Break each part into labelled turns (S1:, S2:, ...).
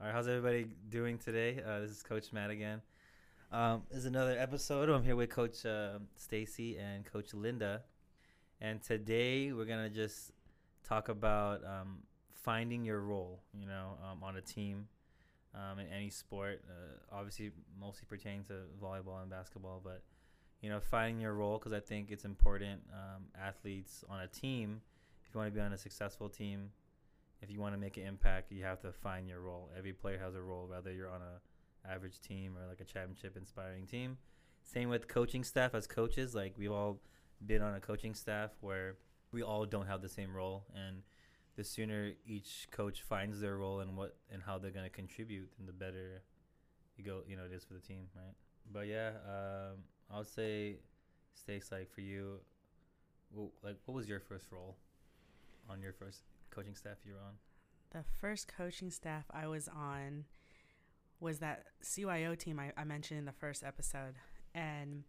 S1: All right, how's everybody doing today? Uh, this is Coach Matt again. Um, this is another episode. I'm here with Coach uh, Stacey and Coach Lynda, and today we're gonna just talk about um, finding your role. You know, um, on a team, um, in any sport. Uh, obviously, mostly pertaining to volleyball and basketball, but you know, finding your role because I think it's important. Um, athletes on a team, if you want to be on a successful team, if you want to make an impact, you have to find your role. Every player has a role, whether you're on a average team or like a championship inspiring team. Same with coaching staff as coaches. Like we've all been on a coaching staff where we all don't have the same role, and the sooner each coach finds their role and what and how they're going to contribute, then the better you go. You know, it is for the team, right? But yeah, um, I would say, Stace, like for you, well, like what was your first role on your first coaching staff you were on?
S2: The first coaching staff I was on was that CYO team I, I mentioned in the first episode. And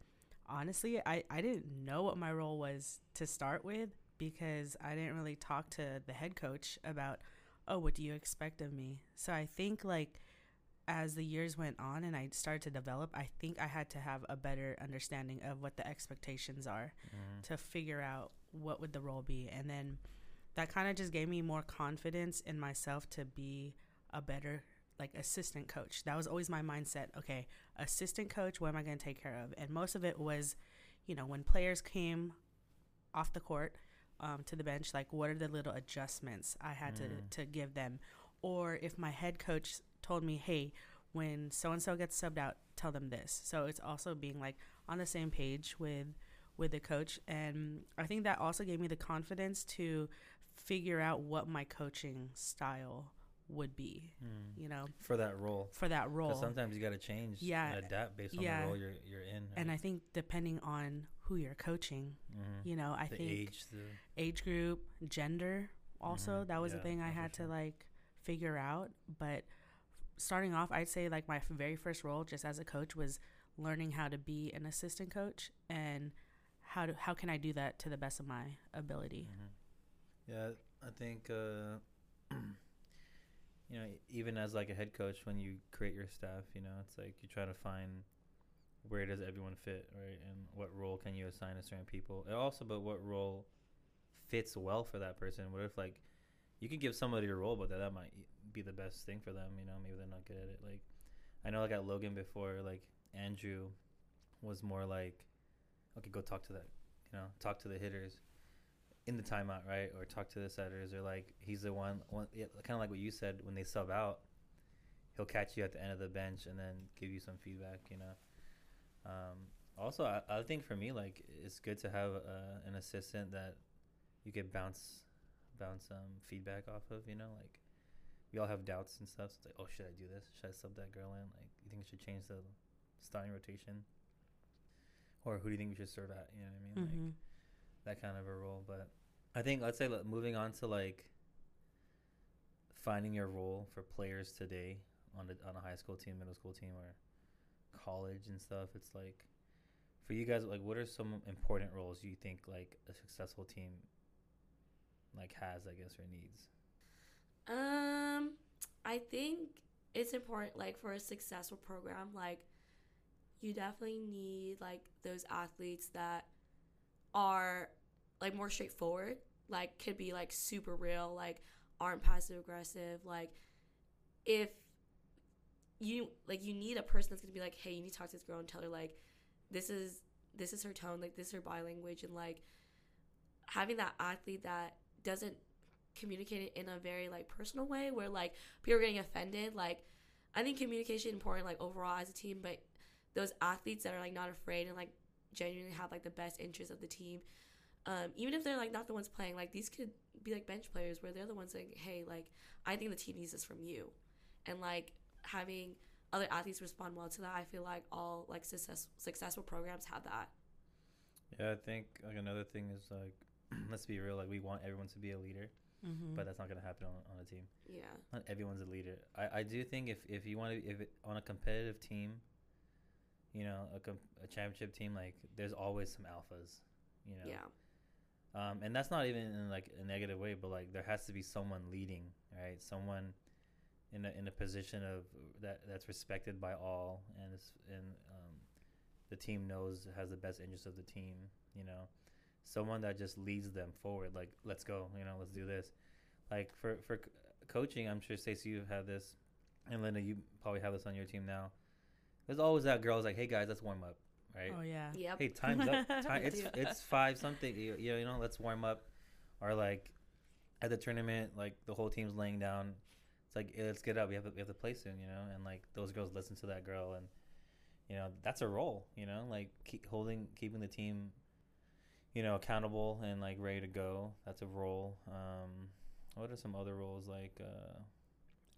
S2: honestly, I, I didn't know what my role was to start with because I didn't really talk to the head coach about, oh, what do you expect of me? So I think like as the years went on and I started to develop, I think I had to have a better understanding of what the expectations are mm-hmm. to figure out what would the role be. And then that kind of just gave me more confidence in myself to be a better like assistant coach. That was always my mindset. Okay, assistant coach, what am I going to take care of? And most of it was, you know, when players came off the court um, to the bench, like what are the little adjustments I had mm. to to give them, or if my head coach told me, hey, when so and so gets subbed out, tell them this. So it's also being like on the same page with with the coach and I think that also gave me the confidence to figure out what my coaching style would be mm. you know
S1: for that role
S2: for that role
S1: sometimes you got to change yeah adapt based on yeah. the role you're, you're in
S2: right? and i think depending on who you're coaching mm-hmm. you know i the think age the age group gender also mm-hmm. that was yeah, a thing i had sure. to like figure out but starting off i'd say like my very first role just as a coach was learning how to be an assistant coach and how do how can i do that to the best of my ability mm-hmm.
S1: Yeah, I think uh, you know even as like a head coach, when you create your staff, you know it's like you try to find where does everyone fit, right, and what role can you assign to certain people, and also but what role fits well for that person. What if like you can give somebody a role, but that that might be the best thing for them. You know, maybe they're not good at it. Like I know like at Logan before, like Andrew was more like, okay, go talk to that, you know, talk to the hitters in the timeout, right? Or talk to the setters, or like he's the one, one yeah, kind of like what you said when they sub out, he'll catch you at the end of the bench and then give you some feedback, you know. Um, also, I, I, think for me, like it's good to have uh, an assistant that you could bounce bounce um, feedback off of, you know, like we all have doubts and stuff. So it's like, oh, should I do this? Should I sub that girl in? Like, you think I should change the starting rotation? Or who do you think we should serve at? You know what I mean? Mm-hmm. Like that kind of a role. But I think let's say moving on to like finding your role for players today on a on a high school team, middle school team, or college and stuff. It's like for you guys, like what are some important roles you think like a successful team like has, I guess, or needs?
S3: Um, I think it's important like for a successful program, like you definitely need like those athletes that are like more straightforward, like could be like super real, like aren't passive aggressive. Like if you like you need a person that's gonna be like, hey, you need to talk to this girl and tell her like this is this is her tone, like this is her body language and like having that athlete that doesn't communicate it in a very like personal way where like people are getting offended. Like I think communication important like overall as a team, but those athletes that are like not afraid and like genuinely have like the best interest of the team. Um, even if they're like not the ones playing, like these could be like bench players where they're the ones like, hey, like I think the team needs this from you, and like having other athletes respond well to that. I feel like all like success, successful programs have that.
S1: Yeah, I think like another thing is like let's be real, like we want everyone to be a leader. Mm-hmm. But that's not gonna happen on, on a team.
S3: Yeah,
S1: not everyone's a leader. I, I do think if, if you want to if it, on a competitive team, you know, a, a championship team, like there's always some alphas, you know.
S3: Yeah.
S1: Um, and that's not even in like a negative way, but like there has to be someone leading, right? Someone in a in a position of that that's respected by all, and it's, and um, the team knows has the best interest of the team. You know, someone that just leads them forward. Like, let's go. You know, let's do this. Like for for coaching, I'm sure Stacey, you've had this, and Lynda, you probably have this on your team now. There's always that girl like, "Hey guys, let's warm up." Right?
S2: Oh yeah.
S3: Yep.
S1: hey time's up. Time it's it's five something you, you know let's warm up. Or like at the tournament like the whole team's laying down. It's like "Hey, let's get up. We have to, we have to play soon you know? And like those girls listen to that girl and you know that's a role you know? Like keep holding keeping the team you know accountable and like ready to go. That's a role. Um what are some other roles like uh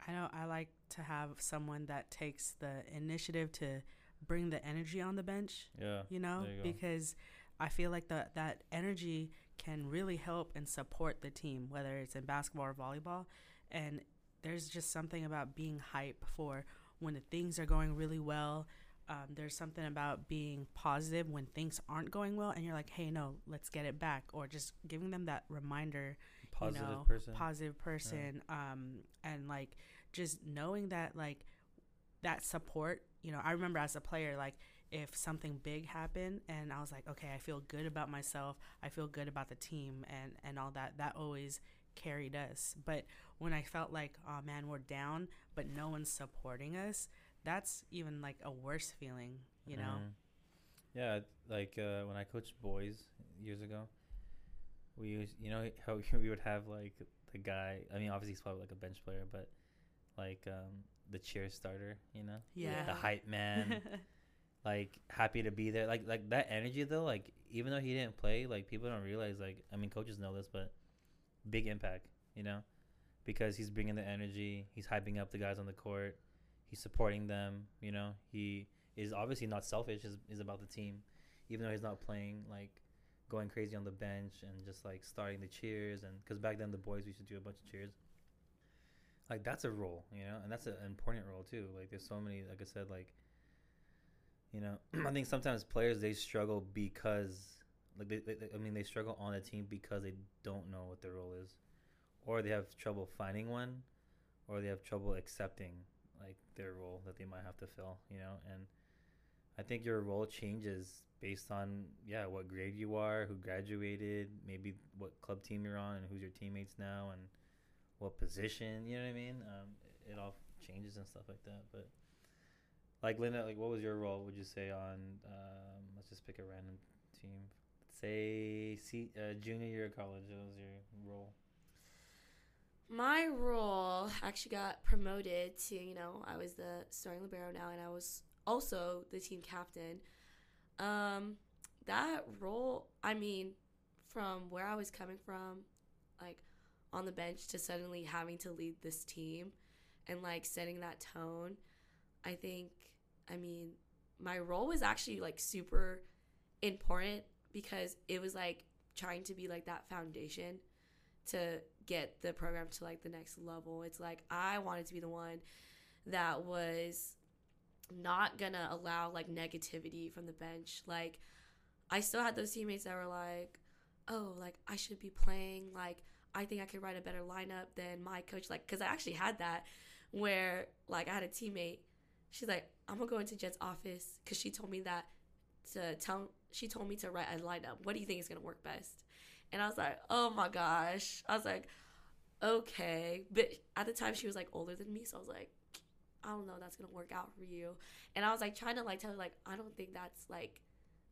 S2: I know I like to have someone that takes the initiative to bring the energy on the bench,
S1: yeah
S2: you know,
S1: you
S2: because I feel like that that energy can really help and support the team, whether it's in basketball or volleyball. And there's just something about being hype for when the things are going really well. Um, there's something about being positive when things aren't going well, and you're like, "Hey, no, let's get it back," or just giving them that reminder
S1: positive
S2: you know,
S1: person
S2: positive person, um, and like just knowing that like that support. You know, I remember as a player, like if something big happened, and I was like, okay, I feel good about myself, I feel good about the team, and and all that. That always carried us. But when I felt like, oh man, we're down, but no one's supporting us, that's even like a worse feeling. You know.
S1: Mhm. Yeah, like uh, when I coached boys years ago, we used, you know how we would have like the guy. I mean, obviously he's probably like a bench player, but like um, the cheer starter, you know,
S2: Yeah.
S1: the hype man, like happy to be there. Like like that energy though. Like even though he didn't play, like people don't realize. Like I mean, coaches know this, but big impact, you know, because he's bringing the energy. He's hyping up the guys on the court. He's supporting them. You know, he is obviously not selfish. is is about the team, even though he's not playing. Like going crazy on the bench and just like starting the cheers and because back then the boys used to do a bunch of cheers. Like that's a role, you know, and that's an important role too. Like there's so many, like I said, like you know, I think sometimes players they struggle because like they, they, I mean they struggle on the team because they don't know what their role is, or they have trouble finding one, or they have trouble accepting like their role that they might have to fill, you know, and I think your role changes based on yeah what grade you are, who graduated, maybe what club team you're on, and who's your teammates now, and what position. You know what I mean? Um, it, it all changes and stuff like that. But like Linda, like what was your role? Would you say on? Um, let's just pick a random team. Say, uh, junior year of college. What was your role?
S3: My role actually got promoted to, you know, I was the starting libero now, and I was also the team captain. Um, that role, I mean, from where I was coming from, like on the bench to suddenly having to lead this team and like setting that tone, I think, I mean, my role was actually like super important because it was like trying to be like that foundation to get the program to like the next level. It's like I wanted to be the one that was not gonna allow like negativity from the bench. Like I still had those teammates that were like, "Oh, like I should be playing. Like I think I could write a better lineup than my coach." Like because I actually had that where like I had a teammate. She's like, "I'm gonna go into Jet's office because she told me that to tell. She told me to write a lineup. What do you think is gonna work best?" And I was like, "Oh my gosh!" I was like, "Okay," but at the time she was like older than me, so I was like, I don't know that's gonna work out for you. And I was like trying to like tell her like I don't think that's like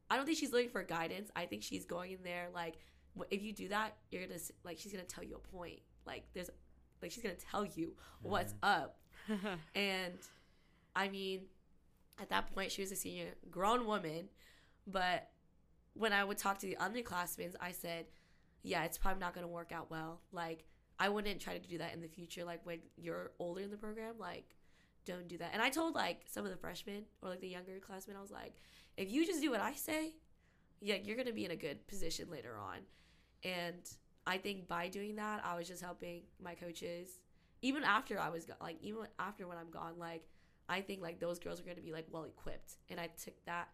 S3: I don't think she's looking for guidance. I think she's going in there like if you do that, you're gonna like she's gonna tell you a point. Like there's like she's gonna tell you what's mm-hmm. up. And I mean, at that point she was a senior, grown woman, but when I would talk to the underclassmen, I said, "Yeah, it's probably not gonna work out well. Like I wouldn't try to do that in the future. Like when you're older in the program, like." don't do that. And I told like some of the freshmen or like the younger classmen, I was like, if you just do what I say, yeah, you're gonna be in a good position later on. And I think by doing that, I was just helping my coaches. Even after I was go- like, even after when I'm gone, like I think like those girls are gonna be like well equipped. And I took that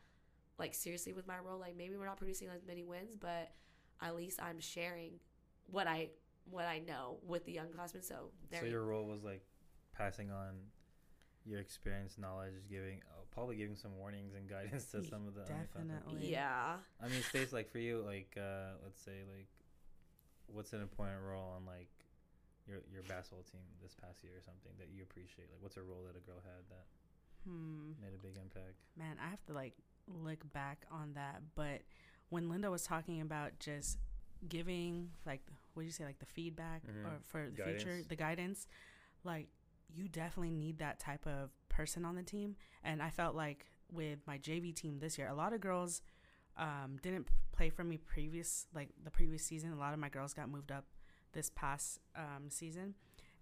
S3: like seriously with my role. Like maybe we're not producing as many wins, but at least I'm sharing what I what I know with the young classmen. So
S1: So your role was like passing on your experience, knowledge, giving uh, probably giving some warnings and guidance to some of the.
S2: Definitely.
S3: Yeah.
S1: I mean, Stace, like for you, like uh, let's say, like, what's an important role on like your your basketball team this past year or something that you appreciate? Like, what's a role that a girl had that
S2: Hmm.
S1: made a big impact?
S2: Man, I have to like look back on that. But when Lynda was talking about just giving like what do you say like the feedback
S1: Mhm.
S2: or for the future the guidance, like you definitely need that type of person on the team. And I felt like with my JV team this year, a lot of girls um, didn't play for me previous like the previous season. A lot of my girls got moved up this past um, season,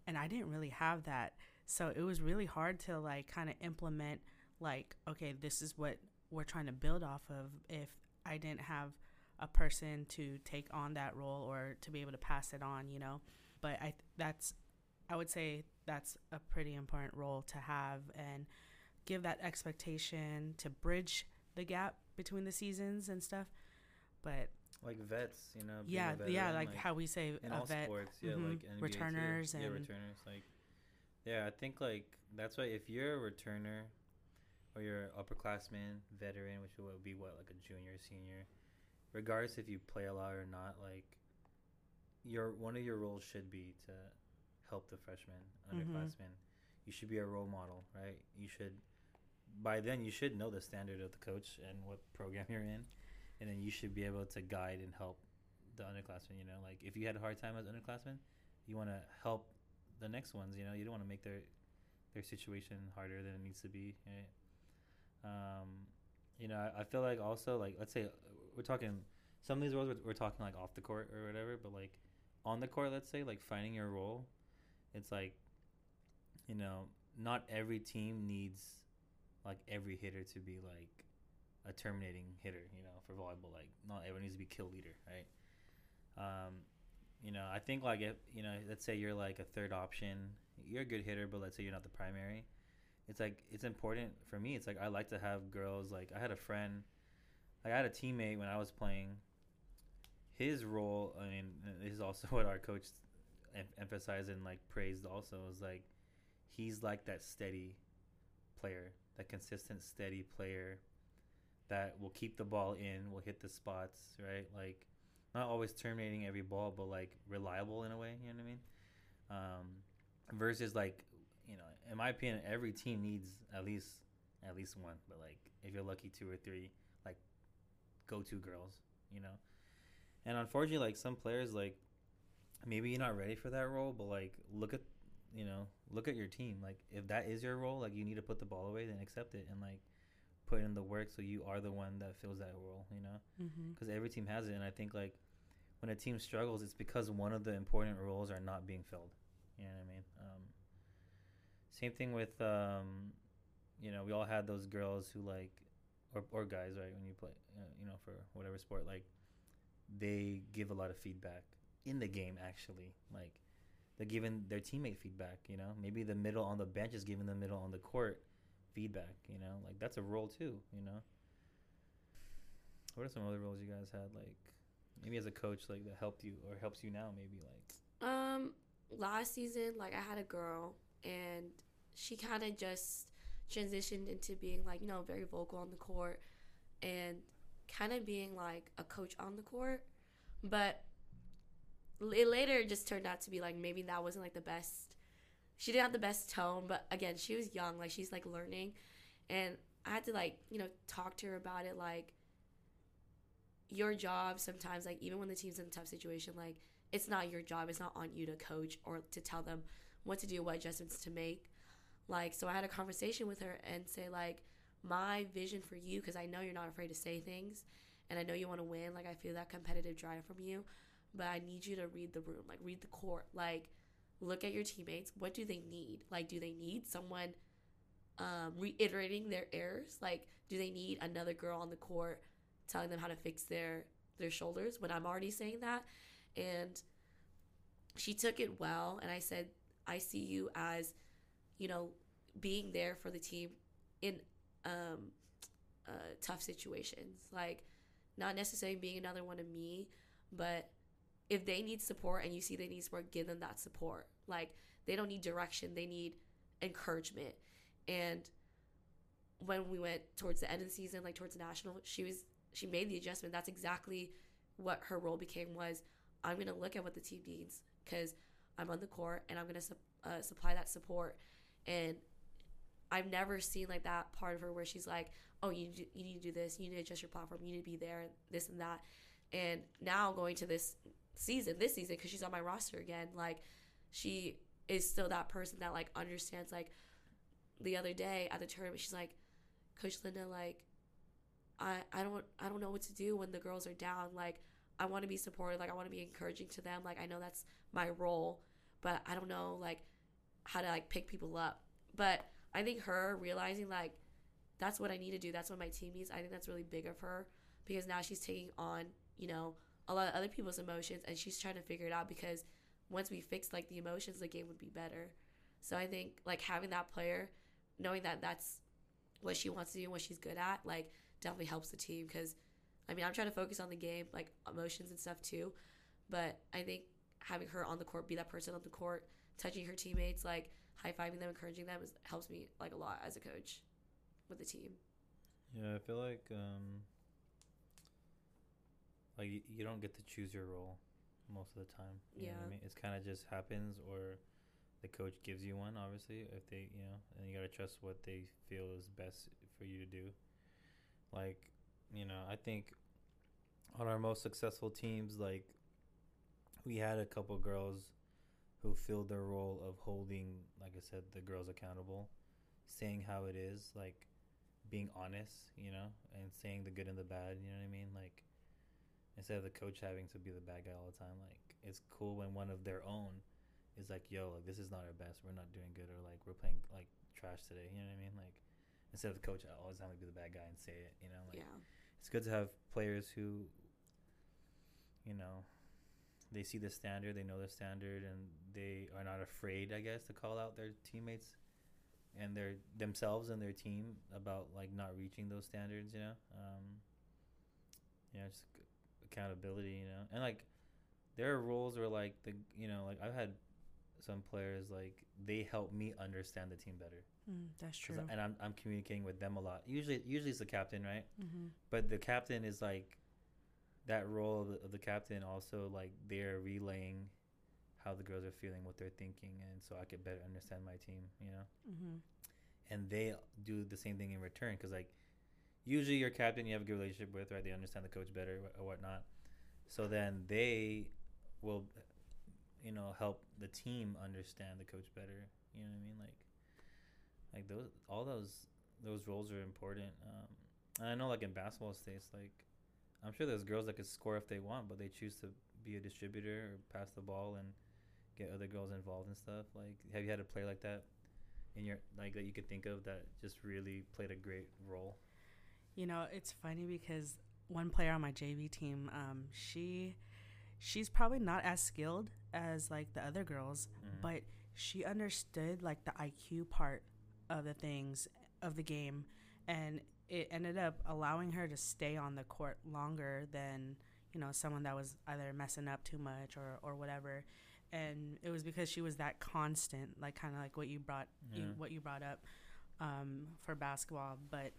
S2: and I didn't really have that. So it was really hard to like kind of implement like okay, this is what we're trying to build off of. If I didn't have a person to take on that role or to be able to pass it on, you know. But I that's I would say that's a pretty important role to have and give that expectation to bridge the gap between the seasons and stuff. But
S1: Like vets, you know? being a
S2: yeah, yeah, like, how we say
S1: in all
S2: vet,
S1: sports, yeah,
S2: mhm,
S1: like NBA too.
S2: returners
S1: yeah, returners. Like, yeah, I think like that's why if you're a returner or you're an upperclassman, veteran, which would be what like a junior, senior, regardless if you play a lot or not, like your one of your roles should be to help the freshmen,
S2: Mhm.
S1: underclassmen. You should be a role model, right? You should by then you should know the standard of the coach and what program you're in, and then you should be able to guide and help the underclassmen. You know, like if you had a hard time as underclassmen, you want to help the next ones. You know, you don't want to make their their situation harder than it needs to be. Right? Um, you know, I, I feel like also like let's say uh, we're talking some of these roles we're, we're talking like off the court or whatever, but like on the court, let's say like finding your role, it's like you know not every team needs like every hitter to be like a terminating hitter, you know, for volleyball. Like not everyone needs to be kill leader, right? Um, you know, I think like if you know, let's say you're like a third option, you're a good hitter, but let's say you're not the primary. It's like it's important for me. It's like I like to have girls. Like I had a friend, like I had a teammate when I was playing. His role, I mean, this is also what our coach em- emphasized and like praised. Also, is like he's like that steady player, that consistent, steady player that will keep the ball in, will hit the spots, right? Like, not always terminating every ball, but like reliable in a way. You know what I mean? Um, versus like, you know, in my opinion, every team needs at least at least one, but like if you're lucky, two or three, like go-to girls, you know. And unfortunately, like some players, like maybe you're not ready for that role, but like look at you know, look at your team. Like if that is your role, like you need to put the ball away, then accept it and like put in the work so you are the one that fills that role, you know?
S2: mm-hmm.
S1: Because every team has it, and I think like when a team struggles, it's because one of the important roles are not being filled. You know what I mean? Um, same thing with um, you know, we all had those girls who like, or or guys, right? When you play, uh, you know, for whatever sport, like they give a lot of feedback in the game. Actually, like they're giving their teammate feedback. You know, maybe the middle on the bench is giving the middle on the court feedback. You know, like that's a role too. You know. What are some other roles you guys had? Like maybe as a coach, like that helped you or helps you now. Maybe like
S3: Um, last season, like I had a girl, and she kind of just transitioned into being like you know very vocal on the court, and kind of being like a coach on the court, but it later just turned out to be like maybe that wasn't like the best. She didn't have the best tone, but again, she was young, like she's like learning, and I had to like you know talk to her about it, like your job sometimes, like even when the team's in a tough situation, like it's not your job. It's not on you to coach or to tell them what to do, what adjustments to make. Like, so I had a conversation with her and say, like, my vision for you, because I know you're not afraid to say things and I know you want to win. Like, I feel that competitive drive from you, but I need you to read the room, like, read the court. Like, look at your teammates. What do they need? Like, do they need someone um, reiterating their errors? Like, do they need another girl on the court telling them how to fix their their shoulders when I'm already saying that? and she took it well and i said i see you as you know being there for the team in um uh, tough situations like not necessarily being another one of me but if they need support and you see they need support give them that support like they don't need direction they need encouragement. And when we went towards the end of the season, like towards the national, she was she made the adjustment. That's exactly what her role became was I'm to look at what the team needs because I'm on the court and I'm to su- uh, supply that support. And I've never seen like that part of her where she's like, oh, you, you need to do this, you need to adjust your platform, you need to be there, this and that. And now going to this season, this season, because she's on my roster again, like she is still that person that like understands. Like the other day at the tournament, she's like, Coach Lynda, like I I don't I don't know what to do when the girls are down. Like I want to be supportive, like I want to be encouraging to them. Like I know that's my role, but I don't know like how to like pick people up. But I think her realizing like that's what I need to do. That's what my team needs. I think that's really big of her because now she's taking on, you know, a lot of other people's emotions and she's trying to figure it out because once we fix like the emotions, the game would be better. So I think like having that player, knowing that that's what she wants to do and what she's good at, like definitely helps the team because I mean, I'm trying to focus on the game, like emotions and stuff too. But I think having her on the court, be that person on the court, touching her teammates, like high fiving them, encouraging them, is, helps me like a lot as a coach with the team.
S1: Yeah, I feel like um, like you, you don't get to choose your role most of the time. You know what I
S3: Yeah.
S1: mean, it's kind of just happens, or the coach gives you one. Obviously, if they, you know, and you gotta trust what they feel is best for you to do. Like, you know, I think on our most successful teams, like we had a couple girls who filled their role of holding, like I said, the girls accountable, saying how it is, like being honest, you know, and saying the good and the bad. You know what I mean? Like instead of the coach having to be the bad guy all the time, like it's cool when one of their own is like, "Yo, like this is not our best. We're not doing good, or like we're playing like trash today." You know what I mean? Like instead of the coach I always having to be the bad guy and say it. You know, like
S3: yeah.
S1: it's good to have players who, you know, they see the standard, they know the standard, and they are not afraid, I guess, to call out their teammates and their themselves and their team about like not reaching those standards. You know, um, you know, just accountability. You know, and like there are rules where like the you know like I've had some players like they help me understand the team better
S2: Mm, that's true.
S1: And I'm I'm communicating with them a lot. Usually, usually it's the captain, right?
S2: mm-hmm.
S1: but the captain is like that role of the, of the captain also like they're relaying how the girls are feeling what they're thinking and so i could better understand my team you know
S2: Mm-hmm.
S1: and they do the same thing in return because like usually your captain you have a good relationship with right? They understand the coach better or whatnot. So then they will you know help the team understand the coach better. You know what i mean? Like like those all those those roles are important. Um and i know like in basketball states like i'm sure there's girls that could score if they want but they choose to be a distributor or pass the ball and get other girls involved and stuff. Like have you had a player like that in your like that you could think of that just really played a great role
S2: You know, it's funny because one player on my JV team, um, she, she's probably not as skilled as like the other girls,
S1: Mhm.
S2: but she understood like the IQ part of the things of the game, and it ended up allowing her to stay on the court longer than you know someone that was either messing up too much or or whatever. And it was because she was that constant, like kind of like what you brought, you, what you brought up um, for basketball. But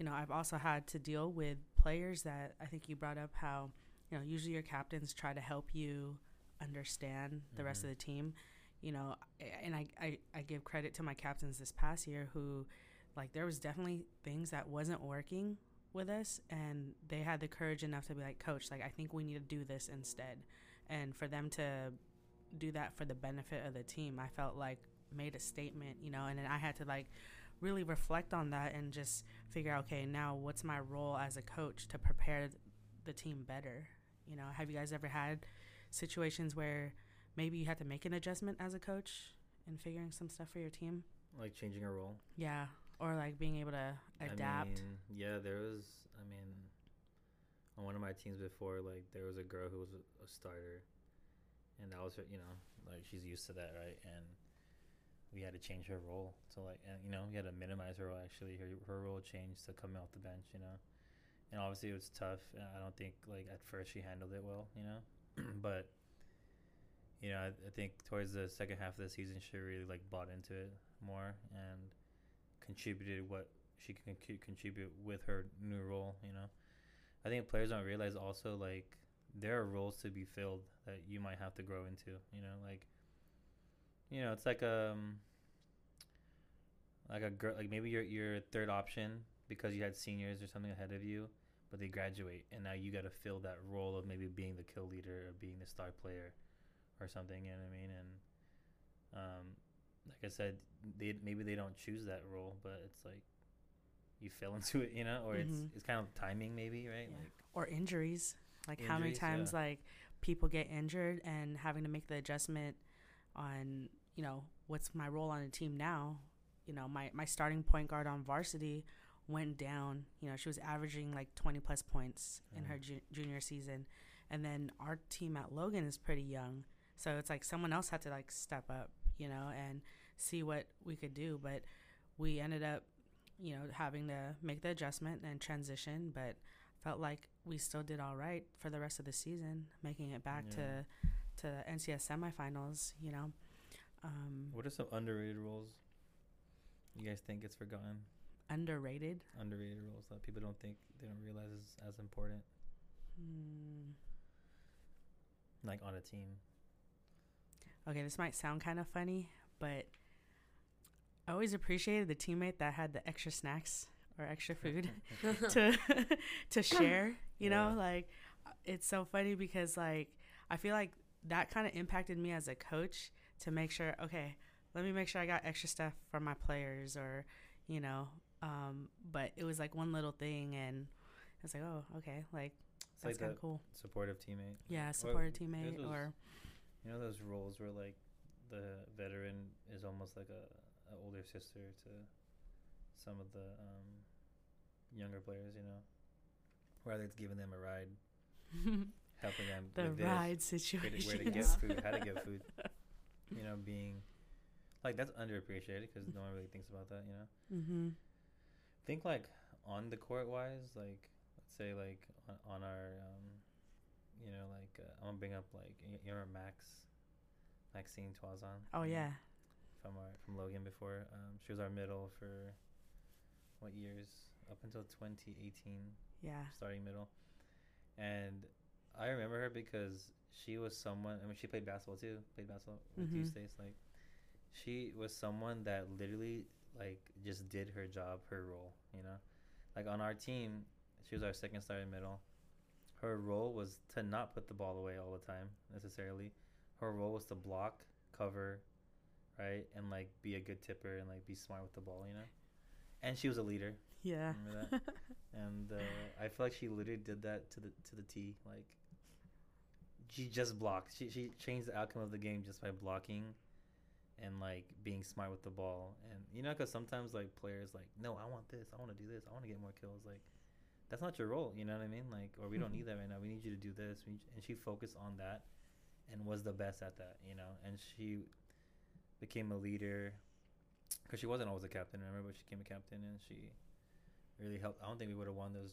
S2: you know, I've also had to deal with players that I think you brought up how, you know, usually your captains try to help you understand the rest of
S1: Mhm.
S2: the team, you know, and I, I, I give credit to my captains this past year who, like, there was definitely things that wasn't working with us and they had the courage enough to be like, coach, like, I think we need to do this instead. And for them to do that for the benefit of the team, I felt like made a statement, you know, and then I had to like really reflect on that and just figure out, okay, now what's my role as a coach to prepare the team better? You know, have you guys ever had situations where maybe you had to make an adjustment as a coach in figuring some stuff for your team?
S1: like changing a role
S2: Yeah. Or like being able to adapt.
S1: I mean, yeah, there was. I mean, on one of my teams before, like there was a girl who was a, a starter, and that was her. You know, like she's used to that, right? And we had to change her role to like, uh, you know, we had to minimize her role. Actually, her her role changed to coming off the bench. You know, and obviously it was tough. I don't think like at first she handled it well. You know, but you know, I, I think towards the second half of the season, she really like bought into it more and contributed what she can con- contribute with her new role. You know, I think players don't realize also like there are roles to be filled that you might have to grow into. You know, like you know, it's like um like a girl like maybe you're you're third option because you had seniors or something ahead of you, but they graduate and now you got to fill that role of maybe being the kill leader or being the star player or something. You know what I mean? And um, like I said, they maybe they don't choose that role, but it's like you fell into it, you know, or
S2: Mhm.
S1: it's it's kind of timing maybe, right?
S2: Yeah.
S1: Like
S2: or injuries. Like how many times
S1: yeah.
S2: like people get injured and having to make the adjustment on, you know, what's my role on the team now? You know, my my starting point guard on varsity went down. You know, she was averaging like 20 plus points in her
S1: Mhm.
S2: ju- junior season. And then our team at Logan is pretty young. So it's like someone else had to like step up, you know, and see what we could do, but we ended up you know, having to make the adjustment and transition, but felt like we still did all right for the rest of the season, making it back
S1: Yeah.
S2: to to the NCS semifinals. You know, um,
S1: what are some underrated roles you guys think it's forgotten?
S2: underrated.
S1: Underrated roles that people don't think they don't realize is as important,
S2: Mm,
S1: like on a team.
S2: okay, this might sound kind of funny, but I always appreciated the teammate that had the extra snacks or extra food. to to share you know like it's so funny because like i feel like that kind of impacted me as a coach to make sure okay let me make sure i got extra stuff for my players or you know um but it was like one little thing and it's like oh okay like
S1: It's
S2: that's
S1: like
S2: kind of cool
S1: supportive teammate.
S2: yeah supportive teammate
S1: those-
S2: or
S1: You know those roles where like the veteran is almost like a, a older sister to some of the um, younger players. You know, whether it's giving them a ride, helping them
S2: the
S1: with this,
S2: ride
S1: where to,
S2: situation
S1: where to get food, how to get food. You know, being like that's underappreciated because no one really thinks about that. You know,
S2: mm-hmm.
S1: think like on the court wise, like let's say like on, on our, um, you know, like uh, I'm gonna bring up like you remember Max, Maxine Toison.
S2: oh yeah
S1: From our from Logan before. Um, she was our middle for what years up until 2018
S2: yeah
S1: starting middle. And I remember her because she was someone. I mean, she played basketball too. Played basketball with U
S2: Mhm.
S1: States. Like, she was someone that literally like just did her job, her role. You know, like on our team, she was our second starting middle. Her role was to not put the ball away all the time necessarily. Her role was to block, cover, right, and like be a good tipper and like be smart with the ball. You know, and she was a leader.
S2: yeah
S1: Remember that? and uh, I feel like she literally did that to the to the T. Like she just blocked. She she changed the outcome of the game just by blocking, and like being smart with the ball. And you know, because sometimes like players like, no, I want this. I want to do this. I want to get more kills. Like that's not your role. You know what I mean? Like, or we don't need that right now. We need you to do this. We, and she focused on that, and was the best at that. You know, and she became a leader. Because she wasn't always a captain, remember, but she became a captain and she really helped. I don't think we would have won those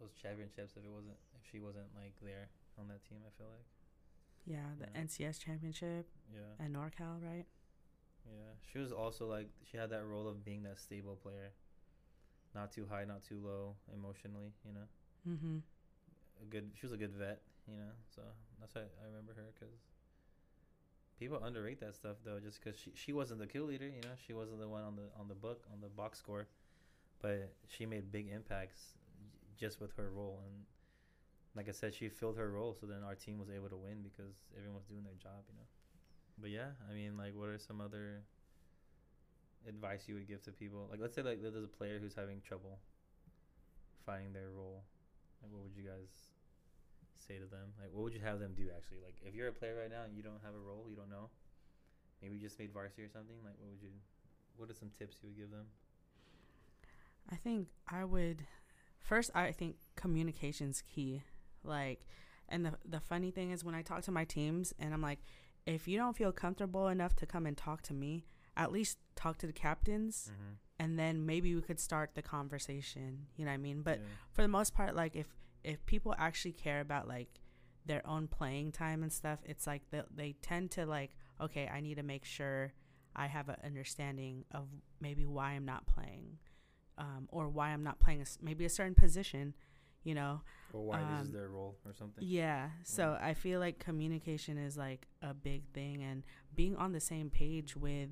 S1: those championships if it wasn't if she wasn't like there on that team. I feel like.
S2: yeah the
S1: Yeah.
S2: ncs championship
S1: Yeah.
S2: and norcal right
S1: Yeah. She was also like she had that role of being that stable player. Not too high, not too low emotionally, you know.
S2: mm-hmm
S1: A good she was a good vet, you know. So that's why I remember her cuz people underrate that stuff though just cuz she she wasn't the kill leader, you know. She wasn't the one on the on the book on the box score. But she made big impacts just with her role and like I said she filled her role so then our team was able to win because everyone was doing their job, you know. But yeah, I mean, like, what are some other advice you would give to people? Like, let's say like there's a player who's having trouble finding their role. Like, what would you guys say to them? Like, what would you have them do actually? Like, if you're a player right now and you don't have a role, you don't know. Maybe you just made varsity or something. Like, what would you? What are some tips you would give them?
S2: I think I would first I think communication's key. Like and the the funny thing is when I talk to my teams and I'm like if you don't feel comfortable enough to come and talk to me, at least talk to the captains
S1: Mm-hmm.
S2: and then maybe we could start the conversation, you know what I mean? But for the most part like if if people actually care about like their own playing time and stuff, it's like they they tend to like, okay, I need to make sure I have an understanding of maybe why I'm not playing, um, or why I'm not playing a maybe a certain position, you know.
S1: Or why this is
S2: Um,
S1: their role or something.
S2: Yeah. So I feel like communication is like a big thing and being on the same page with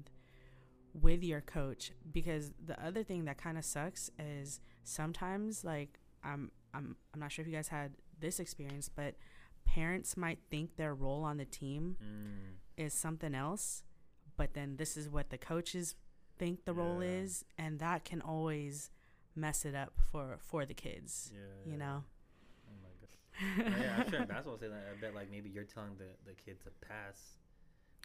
S2: with your coach because the other thing that kind of sucks is sometimes like I'm I'm I'm not sure if you guys had this experience but parents might think their role on the team
S1: Mm.
S2: is something else but then this is what the coaches think the role is and that can always mess it up for for the kids
S1: Yeah.
S2: you
S1: yeah.
S2: know
S1: Oh my god. Oh, yeah, I'm sure basketball say that. I bet like maybe you're telling the the kid to pass.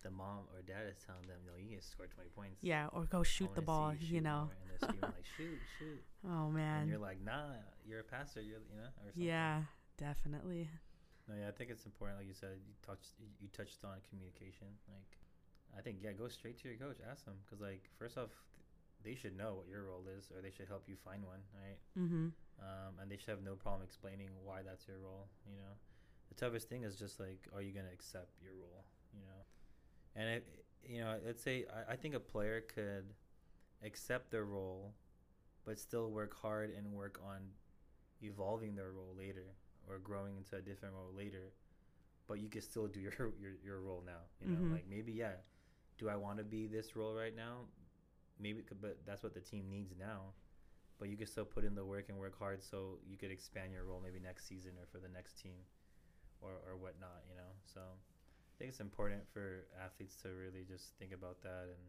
S1: The mom or dad is telling them, "No, you to score 20 points."
S2: yeah or go shoot the ball you
S1: shoot
S2: know
S1: more," And they're screaming like, "Shoot, shoot!"
S2: oh
S1: And
S2: man
S1: you're like, "Nah, you're a passer. You're, you know, or something.
S2: Yeah, definitely.
S1: No, yeah, I think it's important. Like you said, you touched you, you touched on communication. Like, I think yeah, go straight to your coach. Ask them because like first off, they should know what your role is, or they should help you find one, right?
S2: Mm-hmm.
S1: Um, and they should have no problem explaining why that's your role. You know, the toughest thing is just like, are you gonna accept your role? You know, and it, you know, let's say I, I think a player could accept their role, but still work hard and work on evolving their role later or growing into a different role later. But you can still do your your, your role now. You know,
S2: Mhm.
S1: like maybe yeah, do I want to be this role right now? Maybe, but that's what the team needs now but you could still put in the work and work hard so you could expand your role maybe next season or for the next team or, or whatnot, you know? So I think it's important for athletes to really just think about that and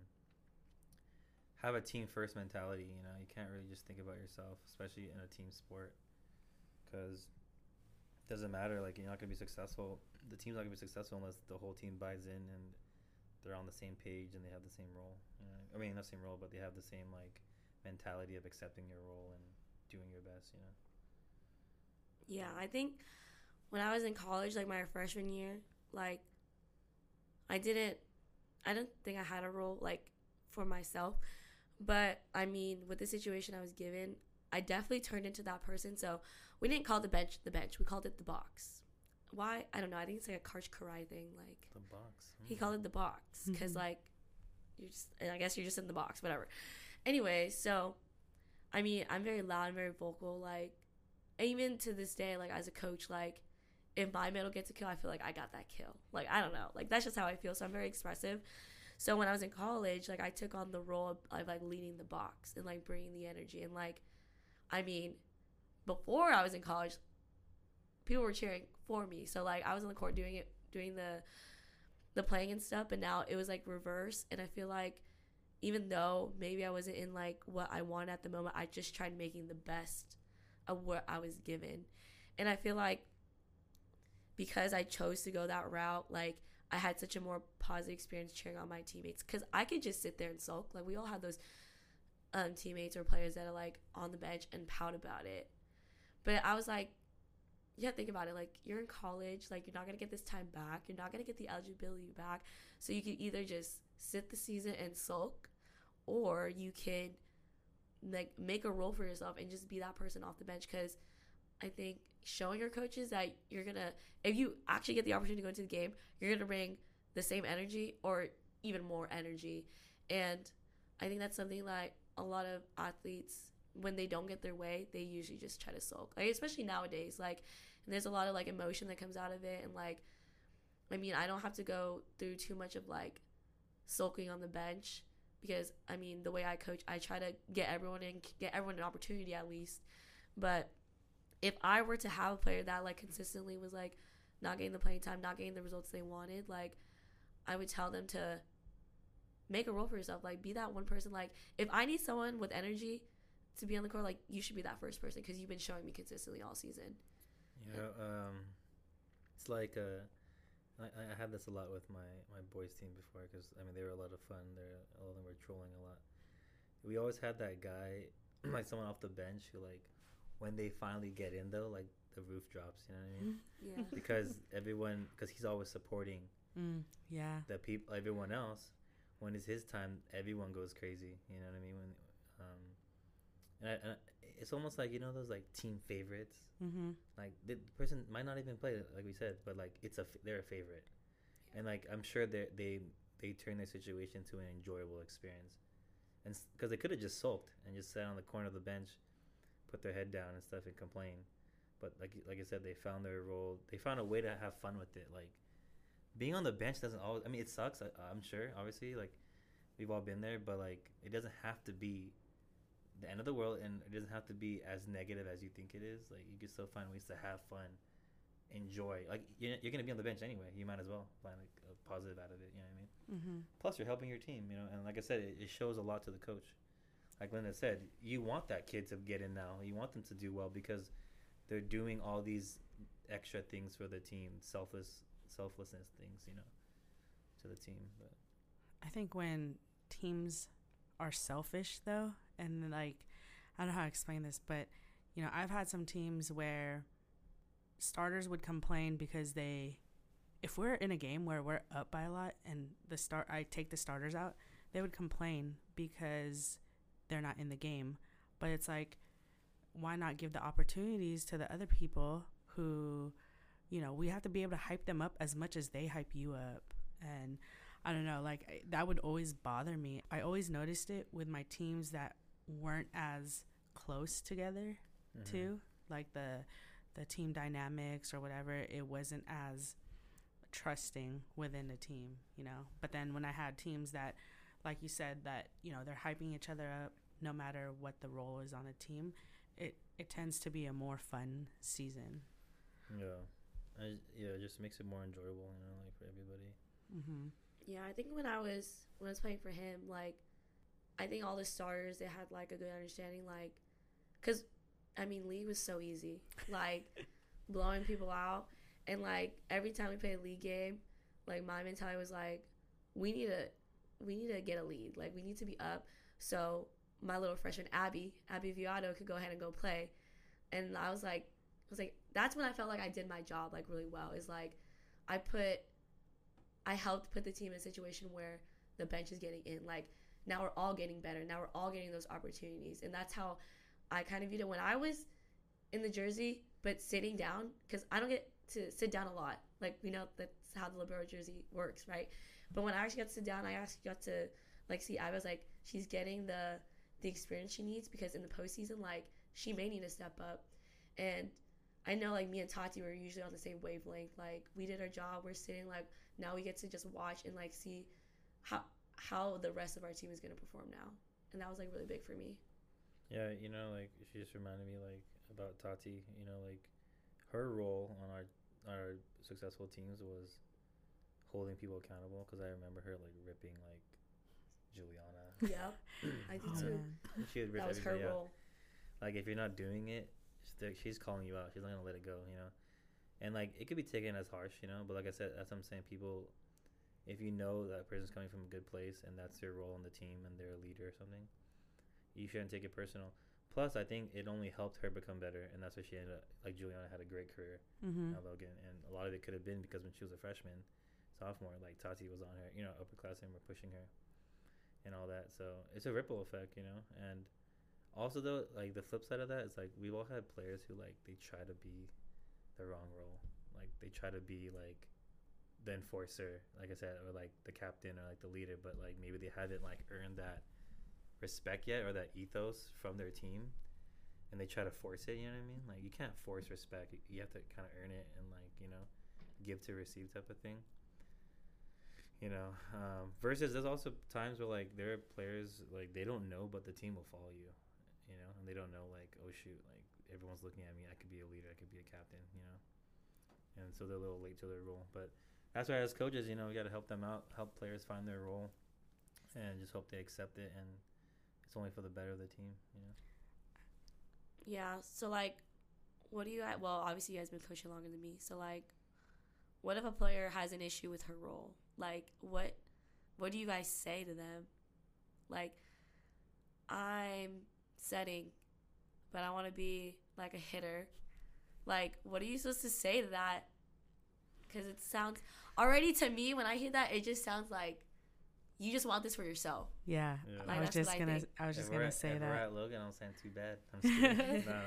S1: have a team first mentality, you know? You can't really just think about yourself, especially in a team sport because it doesn't matter. Like, you're not going to be successful. The team's not going to be successful unless the whole team buys in and they're on the same page and they have the same role. You know? I mean, not the same role, but they have the same, like, mentality of accepting your role and doing your best, you know.
S3: Yeah, I think when I was in college, like my freshman year, like I didn't, I don't think I had a role like for myself. But I mean, with the situation I was given, I definitely turned into that person. So we didn't call the bench the bench; we called it the box. Why? I don't know. I think it's like a Karch Kiraly thing. Like
S1: The box.
S3: he
S1: mm.
S3: called it the box because
S2: Mhm.
S3: like you're just and i guess you're just in the box whatever anyway so i mean i'm very loud and very vocal like even to this day like as a coach like if my middle gets a kill i feel like i got that kill like i don't know like that's just how i feel so i'm very expressive so when i was in college like i took on the role of, of like leading the box and like bringing the energy and like i mean before i was in college people were cheering for me. So like i was on the court doing it doing the the playing and stuff but now it was like reverse and i feel like even though maybe i wasn't in like what i wanted at the moment i just tried making the best of what i was given. And i feel like because i chose to go that route like i had such a more positive experience cheering on my teammates. Because i could just sit there and sulk. Like we all have those um, teammates or players that are like on the bench and pout about it. But i was like yeah, think about it. Like you're in college, like you're not gonna get this time back. You're not gonna get the eligibility back. So you can either just sit the season and sulk, or you can like make a role for yourself and just be that person off the bench. Because I think showing your coaches that you're gonna, if you actually get the opportunity to go into the game, you're gonna bring the same energy or even more energy. And I think that's something that a lot of athletes when they don't get their way, they usually just try to sulk. Like especially nowadays, like there's a lot of like emotion that comes out of it and like I mean, I don't have to go through too much of like sulking on the bench because I mean, the way I coach, I try to get everyone in, get everyone an opportunity at least. But if I were to have a player that like consistently was like not getting the playing time, not getting the results they wanted, like I would tell them to make a role for yourself. Like be that one person. Like if I need someone with energy to be on the court, like you should be that first person because you've been showing me consistently all season.
S1: You know, um, it's like uh, I, I had this a lot with my, my boys team before because I mean they were a lot of fun. They're all of them were trolling a lot. We always had that guy, like someone off the bench who like, when they finally get in though, like the roof drops. You know what I mean?
S3: Yeah.
S1: because everyone, because he's always supporting
S2: Mm, yeah.
S1: the people, everyone else. When it's his time, everyone goes crazy. You know what I mean? When, and, I, and it's almost like you know those like team favorites.
S2: Mm-hmm.
S1: Like the person might not even play, like we said, but like it's a they're a favorite, and like I'm sure they they they turn their situation to an enjoyable experience, and because they could have just sulked and just sat on the corner of the bench, put their head down and stuff and complain, but like like I said, they found their role. They found a way to have fun with it. Like being on the bench doesn't always. I mean, it sucks. I, I'm sure, obviously, like we've all been there, but like it doesn't have to be the end of the world, and it doesn't have to be as negative as you think it is. Like you can still find ways to have fun, enjoy. Like you're, you're gonna be on the bench anyway. You might as well find like a positive out of it. You know what I mean?
S2: Mm-hmm.
S1: Plus, you're helping your team. You know, and like I said, it, it shows a lot to the coach. Like Lynda said, you want that kid to get in now. You want them to do well because they're doing all these extra things for the team, selfless, selflessness things. You know, to the team. But
S2: I think when teams are selfish though, and like I don't know how to explain this, but you know, I've had some teams where starters would complain because they if we're in a game where we're up by a lot and the start I take the starters out, they would complain because they're not in the game. But it's like why not give the opportunities to the other people who you know, we have to be able to hype them up as much as they hype you up. And I don't know, like that would always bother me. I always noticed it with my teams that weren't as close together
S1: mhm.
S2: too, like the the team dynamics or whatever. It wasn't as trusting within the team, you know. But then when I had teams that, like you said, that you know they're hyping each other up no matter what the role is on a team, it it tends to be a more fun season.
S1: Yeah, I, yeah, it just makes it more enjoyable. You know, like for everybody.
S2: Mm-hmm.
S3: Yeah, I think when I was when I was playing for him, like I think all the starters they had like a good understanding, like because I mean league was so easy, like blowing people out, and like every time we played a league game, like my mentality was like we need to we need to get a lead, like we need to be up, so my little freshman Abby Abby Viato could go ahead and go play, and I was like I was like that's when I felt like I did my job like really well. Is like I put I helped put the team in a situation where the bench is getting in. Like now we're all getting better. Now we're all getting those opportunities, and that's how I kind of viewed it when I was in the jersey, but sitting down because I don't get to sit down a lot. Like we know that's how the libero jersey works, right? But when I actually got to sit down, I actually got to like see. I was like, she's getting the the experience she needs because in the postseason, like she may need to step up, and I know like me and Tati were usually on the same wavelength. Like we did our job. We're sitting like now we get to just watch and like see how how the rest of our team is gonna perform now, and that was like really big for me.
S1: Yeah, you know, like she just reminded me like about Tati. You know, like her role on our our successful teams was holding people accountable. Because I remember her like ripping like Juliana.
S3: Yeah, I do
S2: Oh,
S3: too.
S2: man.
S1: she would rip
S3: That was her
S1: out.
S3: role.
S1: Like if you're not doing it, she's- she's calling you out. She's not gonna let it go. You know, and like it could be taken as harsh. You know, but like I said, that's what I'm saying. People, if you know that person's coming from a good place and that's their role in the team and they're a leader or something, you shouldn't take it personal. Plus, I think it only helped her become better, and that's why she ended up. Like Juliana had a great career
S2: Mm-hmm.
S1: at Logan, and a lot of it could have been because when she was a freshman, sophomore, like Tati was on her, you know, upperclassmen were pushing her, and all that. So it's a ripple effect, you know. And also though, like the flip side of that is like we've all had players who like they try to be the wrong role, like they try to be like the enforcer, like I said, or like the captain or like the leader, but like maybe they haven't like earned that respect yet or that ethos from their team and they try to force it you know what i mean? Like you can't force respect. You, you have to kind of earn it and like you know give to receive type of thing. You know um, versus there's also times where like there are players like they don't know but the team will follow you you know? And they don't know like oh shoot like everyone's looking at me. I could be a leader. I could be a captain you know? And so they're a little late to their role. But that's why as coaches you know we got to help them out help players find their role and just hope they accept it and it's only for the better of the team you know
S3: Yeah. So like, what do you? Well, obviously you guys been coaching longer than me. So like, what if a player has an issue with her role? Like, what? What do you guys say to them? Like, I'm setting, but I want to be like a hitter. Like, what are you supposed to say to that? Because it sounds already to me when I hear that, it just sounds like, you just want this for yourself.
S2: Yeah,
S1: Yeah.
S3: Like,
S2: I was just gonna.
S3: think.
S2: I was just
S1: If
S2: gonna
S1: at-
S2: say
S1: if We're
S2: that.
S1: at Logan. I'm saying too bad. I'm just no, no.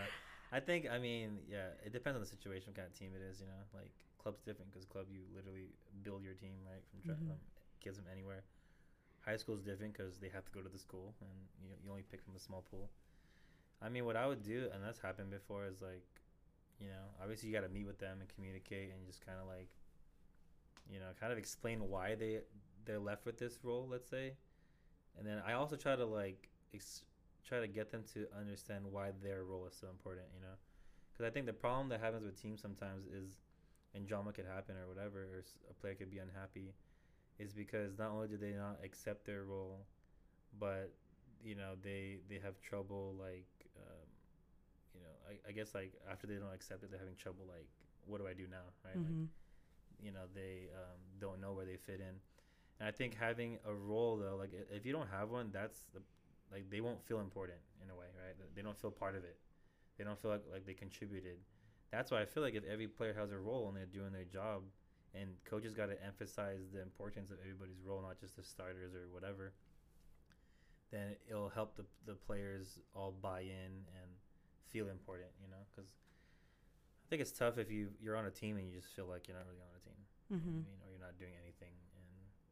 S1: I think. I mean, yeah. It depends on the situation, what kind of team it is. You know, like club's different because club you literally build your team right from, tra-
S2: Mhm.
S1: from kids from anywhere. High school is different because they have to go to the school and you you only pick from a small pool. I mean, what I would do, and that's happened before, is like, you know, obviously you got to meet with them and communicate and just kind of like, you know, kind of explain why they they're left with this role, let's say, and then I also try to like ex- try to get them to understand why their role is so important, you know, because I think the problem that happens with teams sometimes is, and drama could happen or whatever, or a player could be unhappy, is because not only do they not accept their role, but you know they they have trouble like um, you know I, I guess like after they don't accept it they're having trouble like what do i do now right? Like
S2: Mhm.
S1: You know they um, don't know where they fit in. And i think having a role though like if you don't have one that's the like they won't feel important in a way right? They don't feel part of it. They don't feel like, like they contributed. That's why i feel like if every player has a role and they're doing their job and coaches got to emphasize the importance of everybody's role not just the starters or whatever then it'll help the, the players all buy in and feel important you know? Because i think it's tough if you you're on a team and you just feel like you're not really on a team Mm-hmm. you know. I mean, or you're not doing anything. And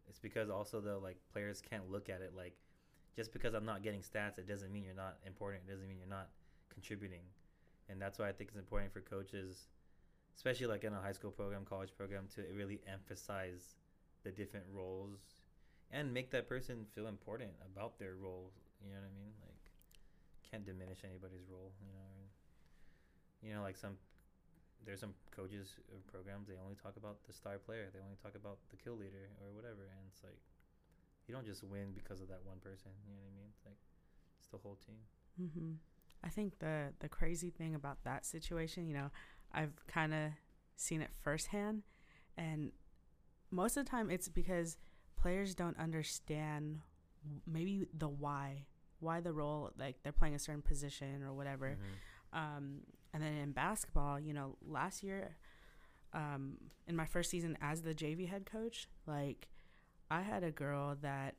S1: it's because also though, like players can't look at it like just because I'm not getting stats, it doesn't mean you're not important. It doesn't mean you're not contributing. And that's why I think it's important for coaches, especially like in a high school program, college program, to really emphasize the different roles and make that person feel important about their role. You know what I mean? Like can't diminish anybody's role. You know. You know, like some there's some coaches or programs they only talk about the star player they only talk about the kill leader or whatever and it's like you don't just win because of that one person you know what i mean it's like it's the whole team
S2: hmm I think the the crazy thing about that situation, you know, I've kind of seen it firsthand, and most of the time it's because players don't understand maybe the why, why the role, like they're playing a certain position or whatever.
S1: Mhm.
S2: Um, and then in basketball, you know, last year, um, in my first season as the JV head coach, like I had a girl that,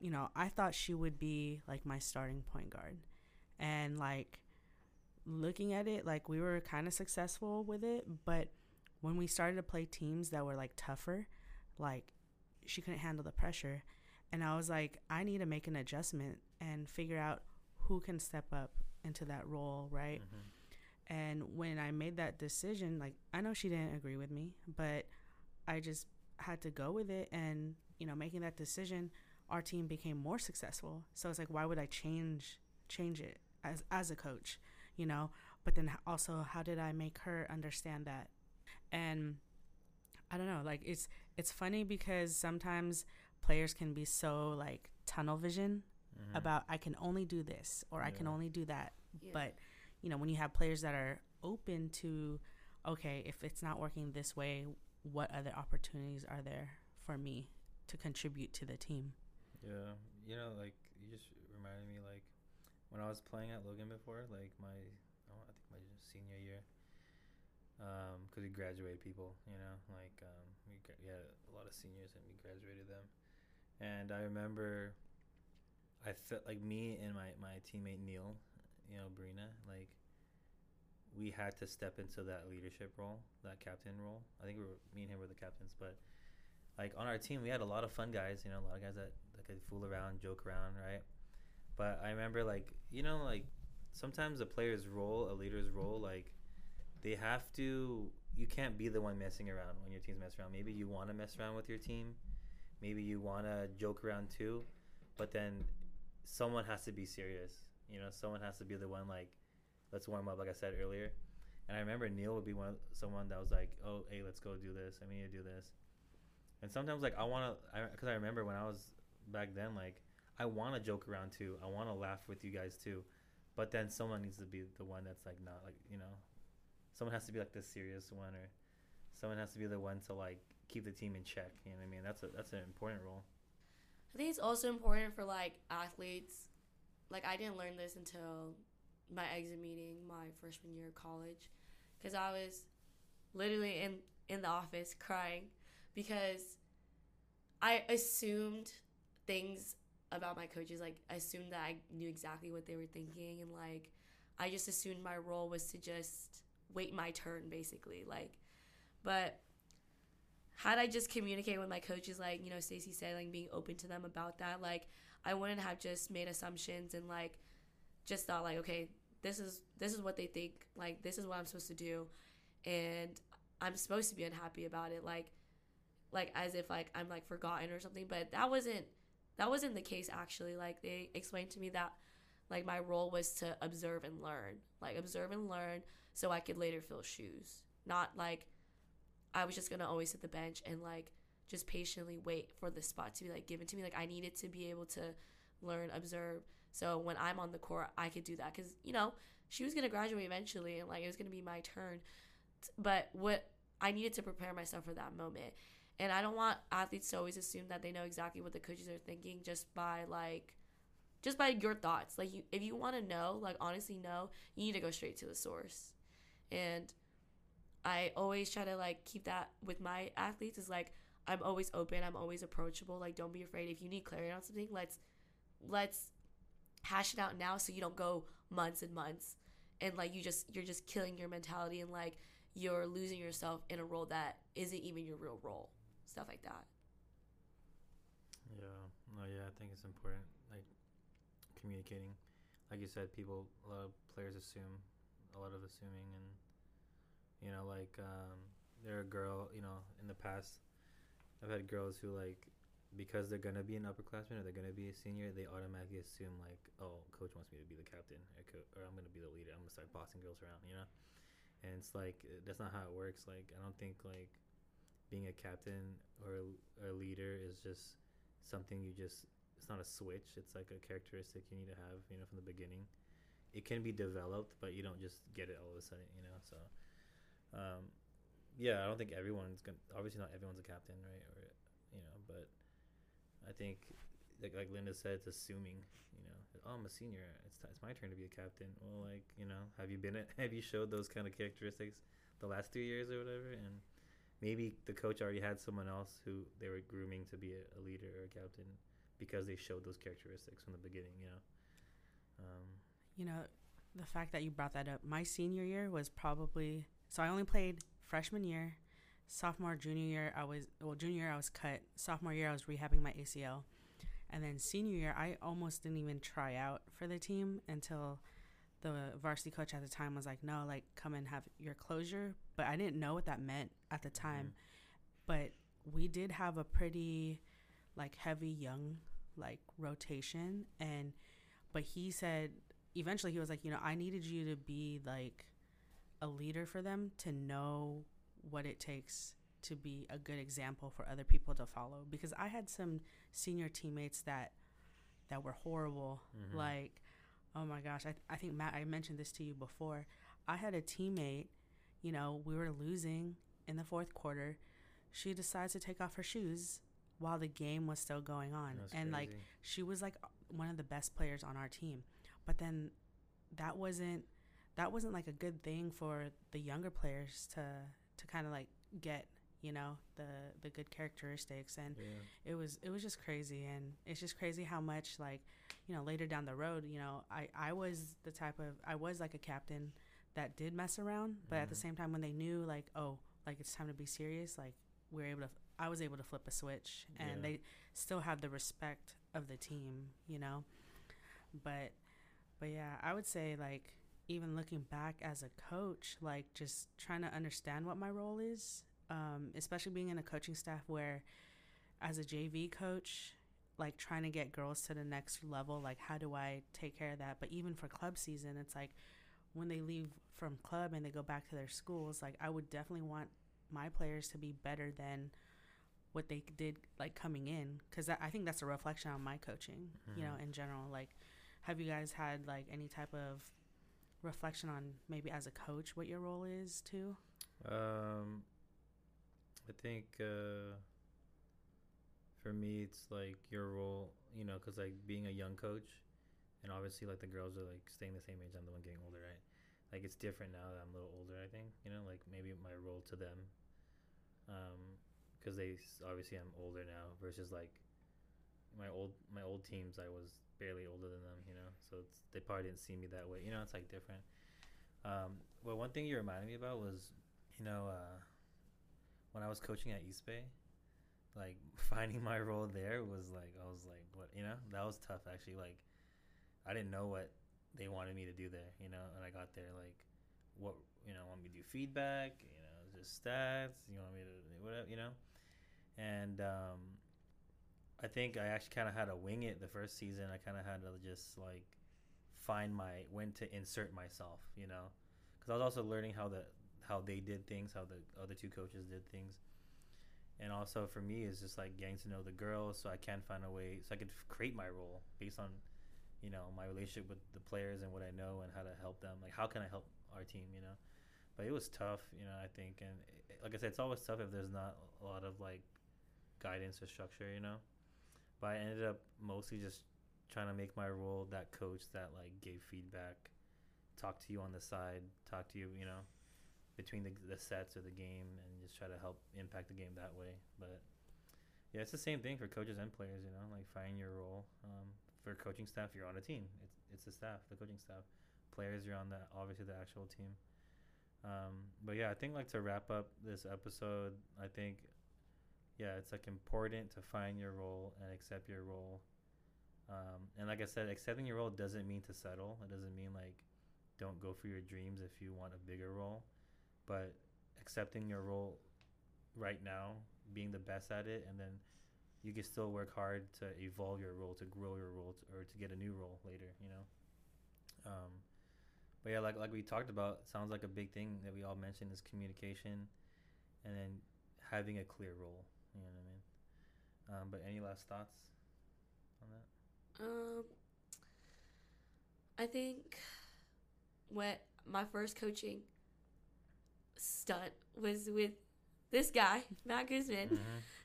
S2: you know, I thought she would be like my starting point guard. And like looking at it, like we were kind of successful with it, but when we started to play teams that were like tougher, like she couldn't handle the pressure. And I was like, I need to make an adjustment and figure out who can step up into that role, right?
S1: Mhm.
S2: And when I made that decision, like I know she didn't agree with me, but I just had to go with it and, you know, making that decision, our team became more successful. So it's like why would I change change it as as a coach, you know? But then also how did I make her understand that? And I don't know, like it's it's funny because sometimes players can be so like tunnel vision
S1: Mhm.
S2: about I can only do this or I can only do that.
S3: Yeah.
S2: But you know, when you have players that are open to, okay, if it's not working this way, what other opportunities are there for me to contribute to the team?
S1: yeah you know like you just reminded me like when i was playing at logan before like my oh, i think my senior year um because we graduated people you know like um we, gra- we had a lot of seniors and we graduated them and i remember i felt like me and my my teammate neil you know brina like we had to step into that leadership role that captain role. I think we were me and him were the captains but like on our team we had a lot of fun guys you know a lot of guys that, that could fool around joke around right? But i remember like you know like sometimes a player's role a leader's role like they have to you can't be the one messing around when your team's messing around. Maybe you want to mess around with your team. Maybe you want to joke around too. But then someone has to be serious you know someone has to be the one like let's warm up like i said earlier and i remember neil would be one someone that was like oh hey let's go do this i need to do this and sometimes like I want to, because I, remember when I was back then, like I want to joke around too. I want to laugh with you guys too, but then someone needs to be the one that's like not like you know, someone has to be like the serious one, or someone has to be the one to like keep the team in check. You know what I mean? That's a that's an important role.
S3: I think it's also important for like athletes. Like I didn't learn this until my exit meeting my freshman year of college, because I was literally in in the office crying because I assumed things about my coaches like assumed that I knew exactly what they were thinking and like I just assumed my role was to just wait my turn basically like but had I just communicated with my coaches like you know Stacey said like being open to them about that like I wouldn't have just made assumptions and like just thought like okay this is this is what they think like this is what I'm supposed to do. And I'm supposed to be unhappy about it like like as if like I'm like forgotten or something. But that wasn't that wasn't the case actually. Like they explained to me that like my role was to observe and learn. Like observe and learn so I could later fill shoes. Not like I was just gonna always sit the bench and like just patiently wait for the spot to be like given to me like I needed to be able to learn observe so when I'm on the court I could do that because you know she was gonna graduate eventually and like it was gonna be my turn but what I needed to prepare myself for that moment and I don't want athletes to always assume that they know exactly what the coaches are thinking just by like just by your thoughts. Like you if you want to know, like honestly know, you need to go straight to the source. And I always try to like keep that with my athletes is like I'm always open, I'm always approachable. Like don't be afraid if you need clarity on something, let's let's hash it out now so you don't go months and months and like you just you're just killing your mentality and like you're losing yourself in a role that isn't even your real role stuff like that.
S1: Yeah. No. Yeah. I think it's important, like communicating. Like you said, people, a lot of players assume, a lot of assuming, and you know, like um, they're a girl. You know, in the past, I've had girls who like because they're gonna be an upperclassman or they're gonna be a senior, they automatically assume like, oh, coach wants me to be the captain, or, co- or I'm gonna be the leader. I'm gonna start bossing girls around, you know. And it's like that's not how it works. Like I don't think like being a captain or a, a leader is just something you just it's not a switch it's like a characteristic you need to have you know from the beginning it can be developed but you don't just get it all of a sudden you know so um, yeah i don't think everyone's gonna obviously not everyone's a captain right or you know but i think like, like Lynda said it's assuming you know oh i'm a senior it's, t- it's my turn to be a captain well like you know have you been it have you showed those kind of characteristics the last two years or whatever and maybe the coach already had someone else who they were grooming to be a, a leader or a captain because they showed those characteristics from the beginning. You know. Um,
S2: you know, the fact that you brought that up, my senior year was probably so I only played freshman year, sophomore, junior year. I was well, junior year I was cut. Sophomore year I was rehabbing my ACL, and then senior year I almost didn't even try out for the team until the varsity coach at the time was like, "No, like come and have your closure." But I didn't know what that meant at the time. Mm-hmm. But we did have a pretty like heavy young like rotation and but he said eventually he was like, "You know, I needed you to be like a leader for them to know what it takes to be a good example for other people to follow because I had some senior teammates that that were horrible mm-hmm. like Oh my gosh. I, I think, Matt, I mentioned this to you before. I had a teammate, you know, we were losing in the fourth quarter. She decides to take off her shoes while the game was still going on. and crazy. like, she was like one of the best players on our team. But then that wasn't that wasn't like a good thing for the younger players to to kind of like get you know the the good characteristics and yeah. it was it was just crazy and it's just crazy how much like you know later down the road you know i i was the type of i was like a captain that did mess around but mm-hmm. at the mm-hmm. same time when they knew like oh like it's time to be serious like we are able to i was able to flip a switch and yeah. they still had the respect of the team you know but but yeah i would say like even looking back as a coach like just trying to understand what my role is um, especially being in a coaching staff where, as a JV coach, like trying to get girls to the next level, like how do I take care of that? But even for club season, it's like when they leave from club and they go back to their schools, like I would definitely want my players to be better than what they did like coming in because I think that's a reflection on my coaching, mm-hmm. you know, in general. Like, have you guys had like any type of reflection on maybe as a coach what your role is too?
S1: Um, I think uh, for me, it's like your role, you know, because like being a young coach, and obviously like the girls are like staying the same age. I'm the one getting older, right? Like it's different now that I'm a little older. I think you know, like maybe my role to them, um, because they obviously I'm older now versus like my old my old teams, I was barely older than them, you know. So they probably didn't see me that way. You know, it's like different. Um, well, one thing you reminded me about was, you know, uh, when I was coaching at East Bay, like finding my role there was like I was like, what, you know, that was tough actually. Like, I didn't know what they wanted me to do there, you know, and I got there like, what, you know, want me to do feedback, you know, just stats, you want me to whatever, you know, and um, I think I actually kind of had to wing it the first season. I kind of had to just like find my when to insert myself, you know, because I was also learning how the how they did things, how the other two coaches did things, and also for me it's just like getting to know the girls, so I can find a way, so I could create my role based on, you know, my relationship with the players and what I know and how to help them. Like how can I help our team, you know? But it was tough, you know. I think, and it, like I said, it's always tough if there's not a lot of like guidance or structure, you know but I ended up mostly just trying to make my role that coach that like gave feedback, talk to you on the side, talk to you, you know, between the, the sets or the game, and just try to help impact the game that way. But yeah, it's the same thing for coaches and players, you know, like finding your role. Um, for coaching staff, you're on a team. It's it's the staff, the coaching staff. Players, you're on the obviously the actual team. Um, but yeah, I think like to wrap up this episode, I think yeah, it's like important to find your role and accept your role. Um, and like I said, accepting your role doesn't mean to settle. It doesn't mean like don't go for your dreams if you want a bigger role, but accepting your role right now, being the best at it, and then you can still work hard to evolve your role, to grow your role, to, or to get a new role later. You know. Um, but yeah, like like we talked about, sounds like a big thing that we all mentioned is communication, and then having a clear role. You know what I mean? Um, but any last thoughts on that?
S3: Um, I think what my first coaching stunt was with this guy, Matt Guzman.
S1: Mm-hmm.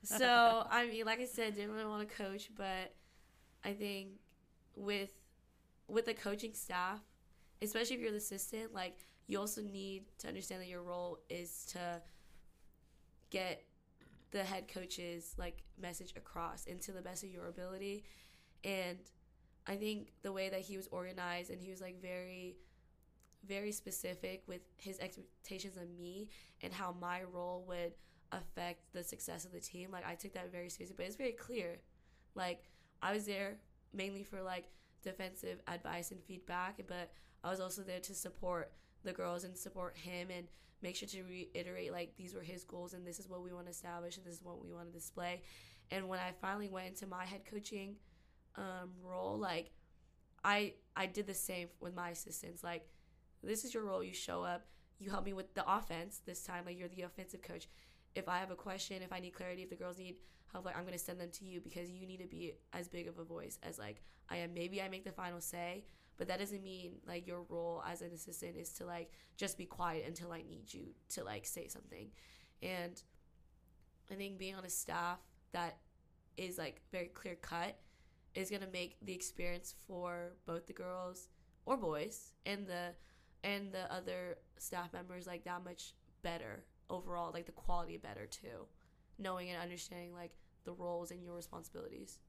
S3: so I mean, like I said, didn't really want to coach, but I think with with the coaching staff, especially if you're the assistant, like you also need to understand that your role is to get the head coach's like message across into the best of your ability. And i think the way that he was organized and he was like very very specific with his expectations of me and how my role would affect the success of the team like i took that very seriously. But it's very clear like i was there mainly for like defensive advice and feedback but i was also there to support the girls and support him and make sure to reiterate like these were his goals and this is what we want to establish and this is what we want to display. And when I finally went into my head coaching um, role, like I I did the same with my assistants. Like this is your role. You show up. You help me with the offense this time. Like you're the offensive coach. If I have a question, if I need clarity, if the girls need help, like I'm gonna send them to you because you need to be as big of a voice as like I am. Maybe I make the final say, but that doesn't mean like your role as an assistant is to like just be quiet until I need you to like say something. And I think being on a staff that is like very clear cut is going to make the experience for both the girls or boys and the and the other staff members like that much better overall like the quality better too knowing and understanding like the roles and your responsibilities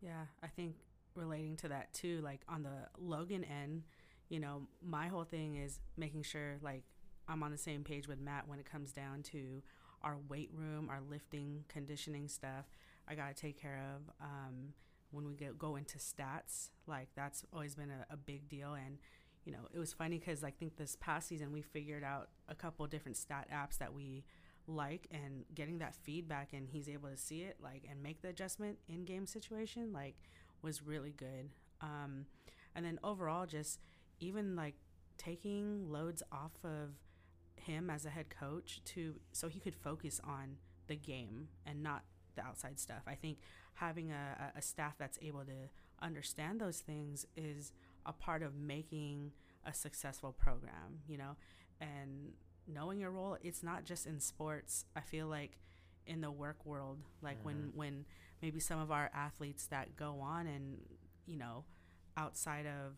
S2: yeah i think relating to that too, like on the Logan end, you know, my whole thing is making sure like I'm on the same page with Matt when it comes down to our weight room, our lifting, conditioning stuff. I got to take care of. Um, when we get, go into stats, like that's always been a, a big deal. And, you know, it was funny because I think this past season we figured out a couple different stat apps that we like and getting that feedback and he's able to see it like and make the adjustment in game situation like was really good. Um, and then overall, just even like taking loads off of him as a head coach to so he could focus on the game and not the outside stuff. I think having a, a staff that's able to understand those things is a part of making a successful program, you know, and knowing your role. It's not just in sports. I feel like in the work world, like mm-hmm. when when maybe some of our athletes that go on and you know outside of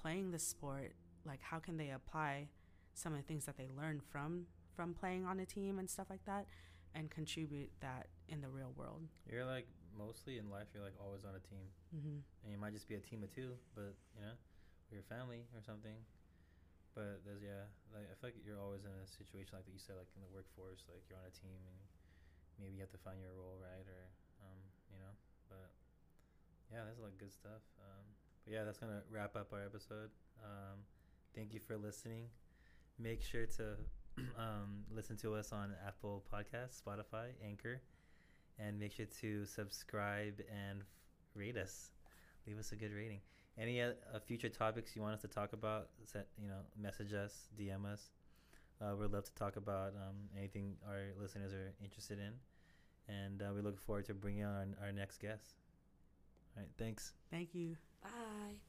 S2: playing the sport like how can they apply some of the things that they learn from from playing on a team and stuff like that and contribute that in the real world.
S1: You're like mostly in life. You're like always on a team,
S2: Mm-hmm.
S1: and you might just be a team of two, but you know, your family or something. But there's yeah, like I feel like you're always in a situation like that you said, like in the workforce, like you're on a team and maybe you have to find your role right or um, you know. But yeah, that's of good stuff. Um, but yeah, that's gonna wrap up our episode. Um, thank you for listening. Make sure to um, listen to us on Apple Podcasts, Spotify, Anchor, and make sure to subscribe and f- rate us. Leave us a good rating. Any uh, uh, future topics you want us to talk about? Set, you know, message us, DM us. Uh, we'd love to talk about um, anything our listeners are interested in, and uh, we look forward to bringing on our, our next guest. All right, thanks.
S2: Thank you.
S3: Bye.